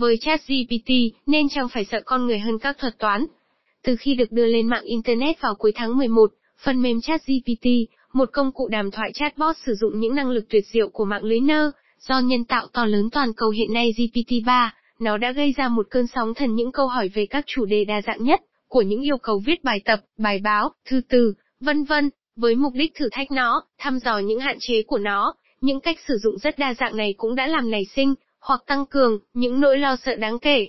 Với ChatGPT, nên chẳng phải sợ con người hơn các thuật toán? Từ khi được đưa lên mạng Internet vào cuối tháng 11, phần mềm ChatGPT, một công cụ đàm thoại chatbot sử dụng những năng lực tuyệt diệu của mạng lưới nơ, do nhân tạo to lớn toàn cầu hiện nay GPT-3, nó đã gây ra một cơn sóng thần những câu hỏi về các chủ đề đa dạng nhất, của những yêu cầu viết bài tập, bài báo, thư từ, vân vân, với mục đích thử thách nó, thăm dò những hạn chế của nó, những cách sử dụng rất đa dạng này cũng đã làm nảy sinh, hoặc tăng cường, những nỗi lo sợ đáng kể.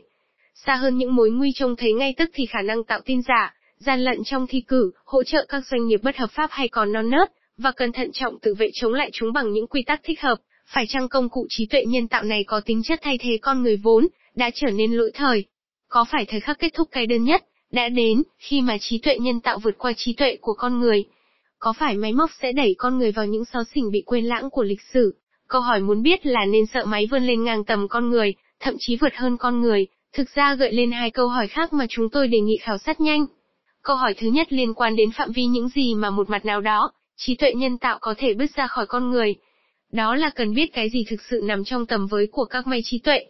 Xa hơn những mối nguy trông thấy ngay tức thì khả năng tạo tin giả, gian lận trong thi cử, hỗ trợ các doanh nghiệp bất hợp pháp hay còn non nớt, và cần thận trọng tự vệ chống lại chúng bằng những quy tắc thích hợp. Phải chăng công cụ trí tuệ nhân tạo này có tính chất thay thế con người vốn, đã trở nên lỗi thời? Có phải thời khắc kết thúc cái đơn nhất, đã đến, khi mà trí tuệ nhân tạo vượt qua trí tuệ của con người? Có phải máy móc sẽ đẩy con người vào những xó xỉnh bị quên lãng của lịch sử? Câu hỏi muốn biết là nên sợ máy vươn lên ngang tầm con người, thậm chí vượt hơn con người, thực ra gợi lên hai câu hỏi khác mà chúng tôi đề nghị khảo sát nhanh. Câu hỏi thứ nhất liên quan đến phạm vi những gì mà một mặt nào đó, trí tuệ nhân tạo có thể bứt ra khỏi con người. Đó là cần biết cái gì thực sự nằm trong tầm với của các máy trí tuệ.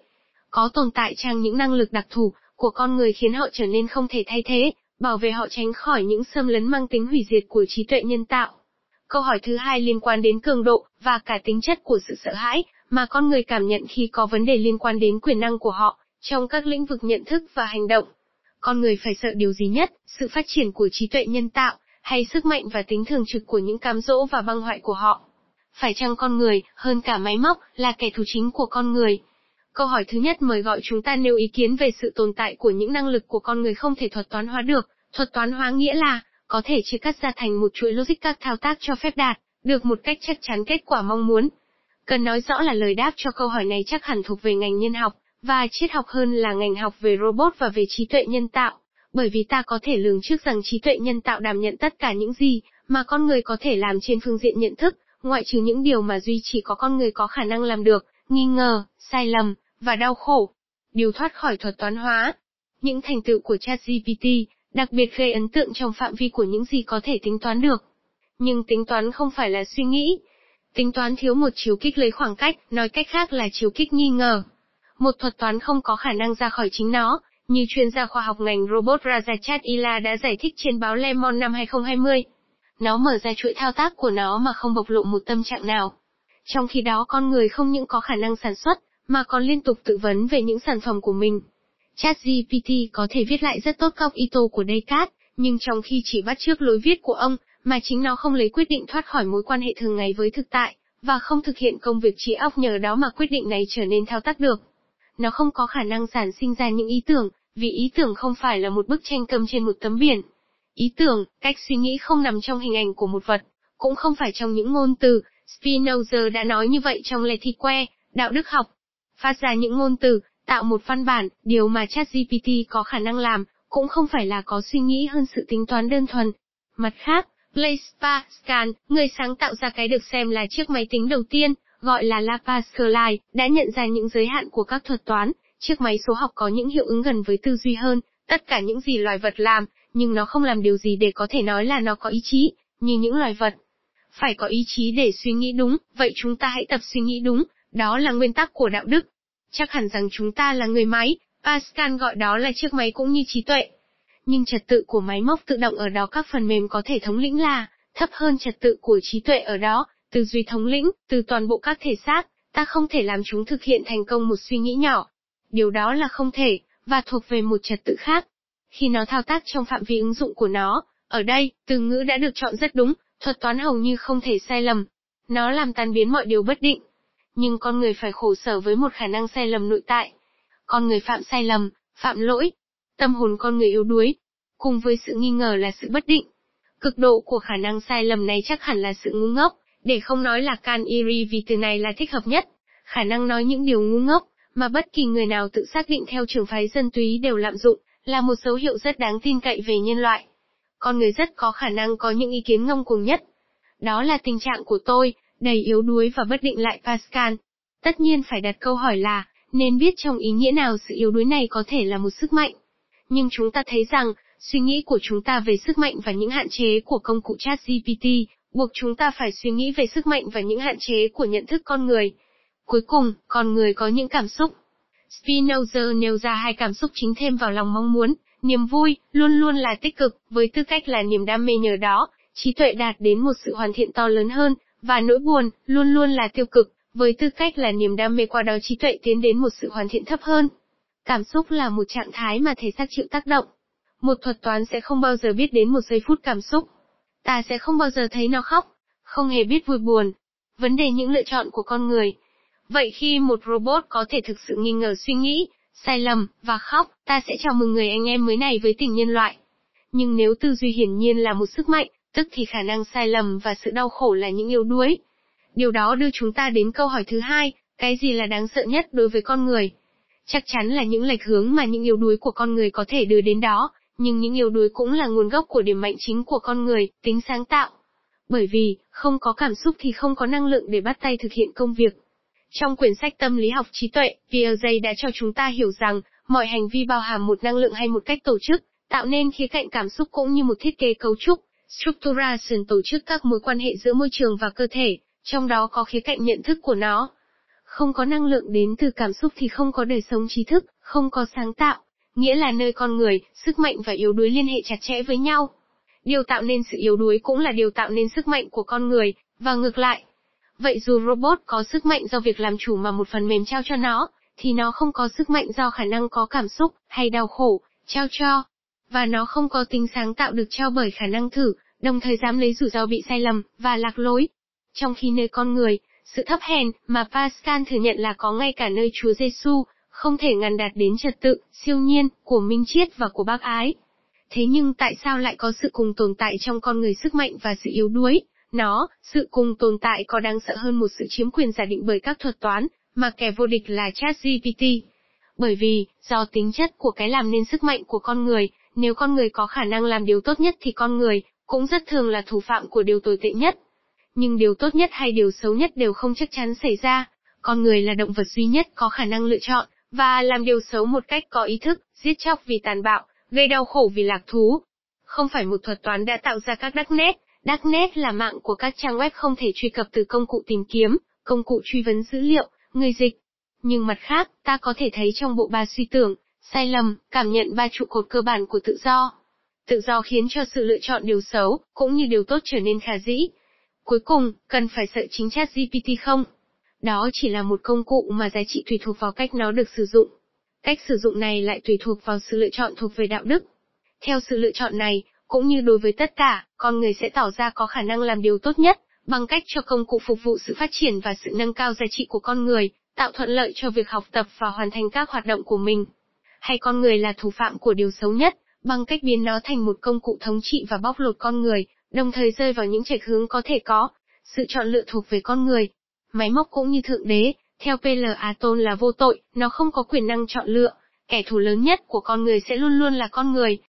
Có tồn tại trang những năng lực đặc thù của con người khiến họ trở nên không thể thay thế, bảo vệ họ tránh khỏi những xâm lấn mang tính hủy diệt của trí tuệ nhân tạo. Câu hỏi thứ hai liên quan đến cường độ và cả tính chất của sự sợ hãi mà con người cảm nhận khi có vấn đề liên quan đến quyền năng của họ trong các lĩnh vực nhận thức và hành động. Con người phải sợ điều gì nhất, sự phát triển của trí tuệ nhân tạo, hay sức mạnh và tính thường trực của những cám dỗ và băng hoại của họ? Phải chăng con người, hơn cả máy móc, là kẻ thù chính của con người? Câu hỏi thứ nhất mời gọi chúng ta nêu ý kiến về sự tồn tại của những năng lực của con người không thể thuật toán hóa được. Thuật toán hóa nghĩa là, có thể chia cắt ra thành một chuỗi logic các thao tác cho phép đạt, được một cách chắc chắn kết quả mong muốn. Cần nói rõ là lời đáp cho câu hỏi này chắc hẳn thuộc về ngành nhân học, và triết học hơn là ngành học về robot và về trí tuệ nhân tạo. Bởi vì ta có thể lường trước rằng trí tuệ nhân tạo đảm nhận tất cả những gì mà con người có thể làm trên phương diện nhận thức, ngoại trừ những điều mà duy chỉ có con người có khả năng làm được, nghi ngờ, sai lầm, và đau khổ. Điều thoát khỏi thuật toán hóa. Những thành tựu của ChatGPT, đặc biệt gây ấn tượng trong phạm vi của những gì có thể tính toán được. Nhưng tính toán không phải là suy nghĩ. Tính toán thiếu một chiều kích lấy khoảng cách, nói cách khác là chiều kích nghi ngờ. Một thuật toán không có khả năng ra khỏi chính nó, như chuyên gia khoa học ngành robot Rajachat Ila đã giải thích trên báo Le Monde năm 2020. Nó mở ra chuỗi thao tác của nó mà không bộc lộ một tâm trạng nào. Trong khi đó con người không những có khả năng sản xuất, mà còn liên tục tự vấn về những sản phẩm của mình. ChatGPT có thể viết lại rất tốt cọc Ito của Descartes, nhưng trong khi chỉ bắt chước lối viết của ông, mà chính nó không lấy quyết định thoát khỏi mối quan hệ thường ngày với thực tại, và không thực hiện công việc trí óc nhờ đó mà quyết định này trở nên thao tác được. Nó không có khả năng sản sinh ra những ý tưởng, vì ý tưởng không phải là một bức tranh cầm trên một tấm biển. Ý tưởng, cách suy nghĩ không nằm trong hình ảnh của một vật, cũng không phải trong những ngôn từ. Spinoza đã nói như vậy trong L'Ethique, đạo đức học. Phát ra những ngôn từ, tạo một văn bản, điều mà ChatGPT có khả năng làm, cũng không phải là có suy nghĩ hơn sự tính toán đơn thuần. Mặt khác, Blaise Pascal, người sáng tạo ra cái được xem là chiếc máy tính đầu tiên, gọi là La Pascaline, đã nhận ra những giới hạn của các thuật toán, chiếc máy số học có những hiệu ứng gần với tư duy hơn, tất cả những gì loài vật làm, nhưng nó không làm điều gì để có thể nói là nó có ý chí, như những loài vật. Phải có ý chí để suy nghĩ đúng, vậy chúng ta hãy tập suy nghĩ đúng, đó là nguyên tắc của đạo đức. Chắc hẳn rằng chúng ta là người máy, Pascal gọi đó là chiếc máy cũng như trí tuệ. Nhưng trật tự của máy móc tự động ở đó các phần mềm có thể thống lĩnh là, thấp hơn trật tự của trí tuệ ở đó, từ duy thống lĩnh, từ toàn bộ các thể xác, ta không thể làm chúng thực hiện thành công một suy nghĩ nhỏ. Điều đó là không thể, và thuộc về một trật tự khác. Khi nó thao tác trong phạm vi ứng dụng của nó, ở đây, từ ngữ đã được chọn rất đúng, thuật toán hầu như không thể sai lầm. Nó làm tan biến mọi điều bất định. Nhưng con người phải khổ sở với một khả năng sai lầm nội tại. Con người phạm sai lầm, phạm lỗi. Tâm hồn con người yếu đuối. Cùng với sự nghi ngờ là sự bất định. Cực độ của khả năng sai lầm này chắc hẳn là sự ngu ngốc. Để không nói là can iri vì từ này là thích hợp nhất, khả năng nói những điều ngu ngốc, mà bất kỳ người nào tự xác định theo trường phái dân túy đều lạm dụng, là một dấu hiệu rất đáng tin cậy về nhân loại. Con người rất có khả năng có những ý kiến ngông cuồng nhất. Đó là tình trạng của tôi, đầy yếu đuối và bất định lại Pascal. Tất nhiên phải đặt câu hỏi là, nên biết trong ý nghĩa nào sự yếu đuối này có thể là một sức mạnh. Nhưng chúng ta thấy rằng, suy nghĩ của chúng ta về sức mạnh và những hạn chế của công cụ chat GPT buộc chúng ta phải suy nghĩ về sức mạnh và những hạn chế của nhận thức con người. Cuối cùng, con người có những cảm xúc. Spinoza nêu ra hai cảm xúc chính thêm vào lòng mong muốn, niềm vui, luôn luôn là tích cực, với tư cách là niềm đam mê nhờ đó, trí tuệ đạt đến một sự hoàn thiện to lớn hơn, và nỗi buồn, luôn luôn là tiêu cực, với tư cách là niềm đam mê qua đó trí tuệ tiến đến một sự hoàn thiện thấp hơn. Cảm xúc là một trạng thái mà thể xác chịu tác động. Một thuật toán sẽ không bao giờ biết đến một giây phút cảm xúc. Ta sẽ không bao giờ thấy nó khóc, không hề biết vui buồn. Vấn đề những lựa chọn của con người. Vậy khi một robot có thể thực sự nghi ngờ suy nghĩ, sai lầm, và khóc, ta sẽ chào mừng người anh em mới này với tình nhân loại. Nhưng nếu tư duy hiển nhiên là một sức mạnh, tức thì khả năng sai lầm và sự đau khổ là những yếu đuối. Điều đó đưa chúng ta đến câu hỏi thứ hai, cái gì là đáng sợ nhất đối với con người? Chắc chắn là những lệch hướng mà những yếu đuối của con người có thể đưa đến đó, nhưng những yếu đuối cũng là nguồn gốc của điểm mạnh chính của con người, tính sáng tạo. Bởi vì, không có cảm xúc thì không có năng lượng để bắt tay thực hiện công việc. Trong quyển sách Tâm lý học trí tuệ, Piaget đã cho chúng ta hiểu rằng, mọi hành vi bao hàm một năng lượng hay một cách tổ chức, tạo nên khía cạnh cảm xúc cũng như một thiết kế cấu trúc, structuration tổ chức các mối quan hệ giữa môi trường và cơ thể, trong đó có khía cạnh nhận thức của nó. Không có năng lượng đến từ cảm xúc thì không có đời sống trí thức, không có sáng tạo, nghĩa là nơi con người, sức mạnh và yếu đuối liên hệ chặt chẽ với nhau. Điều tạo nên sự yếu đuối cũng là điều tạo nên sức mạnh của con người, và ngược lại. Vậy dù robot có sức mạnh do việc làm chủ mà một phần mềm trao cho nó, thì nó không có sức mạnh do khả năng có cảm xúc, hay đau khổ, trao cho. Và nó không có tính sáng tạo được trao bởi khả năng thử, đồng thời dám lấy rủi ro bị sai lầm, và lạc lối. Trong khi nơi con người, sự thấp hèn, mà Pascal thừa nhận là có ngay cả nơi Chúa Giêsu không thể ngăn đạt đến trật tự, siêu nhiên, của minh triết và của bác ái. Thế nhưng tại sao lại có sự cùng tồn tại trong con người sức mạnh và sự yếu đuối? Nó, sự cùng tồn tại có đáng sợ hơn một sự chiếm quyền giả định bởi các thuật toán, mà kẻ vô địch là ChatGPT. Bởi vì, do tính chất của cái làm nên sức mạnh của con người, nếu con người có khả năng làm điều tốt nhất thì con người, cũng rất thường là thủ phạm của điều tồi tệ nhất. Nhưng điều tốt nhất hay điều xấu nhất đều không chắc chắn xảy ra. Con người là động vật duy nhất có khả năng lựa chọn, và làm điều xấu một cách có ý thức, giết chóc vì tàn bạo, gây đau khổ vì lạc thú. Không phải một thuật toán đã tạo ra các đắc nét, đắc nét là mạng của các trang web không thể truy cập từ công cụ tìm kiếm, công cụ truy vấn dữ liệu, người dịch. Nhưng mặt khác, ta có thể thấy trong bộ ba suy tưởng, sai lầm, cảm nhận ba trụ cột cơ bản của tự do. Tự do khiến cho sự lựa chọn điều xấu, cũng như điều tốt trở nên khả dĩ. Cuối cùng, cần phải sợ chính chat GPT không? Đó chỉ là một công cụ mà giá trị tùy thuộc vào cách nó được sử dụng. Cách sử dụng này lại tùy thuộc vào sự lựa chọn thuộc về đạo đức. Theo sự lựa chọn này, cũng như đối với tất cả, con người sẽ tỏ ra có khả năng làm điều tốt nhất, bằng cách cho công cụ phục vụ sự phát triển và sự nâng cao giá trị của con người, tạo thuận lợi cho việc học tập và hoàn thành các hoạt động của mình. Hay con người là thủ phạm của điều xấu nhất, bằng cách biến nó thành một công cụ thống trị và bóc lột con người, đồng thời rơi vào những trạch hướng có thể có. Sự chọn lựa thuộc về con người. Máy móc cũng như thượng đế, theo PL Aton là vô tội, nó không có quyền năng chọn lựa. Kẻ thù lớn nhất của con người sẽ luôn luôn là con người.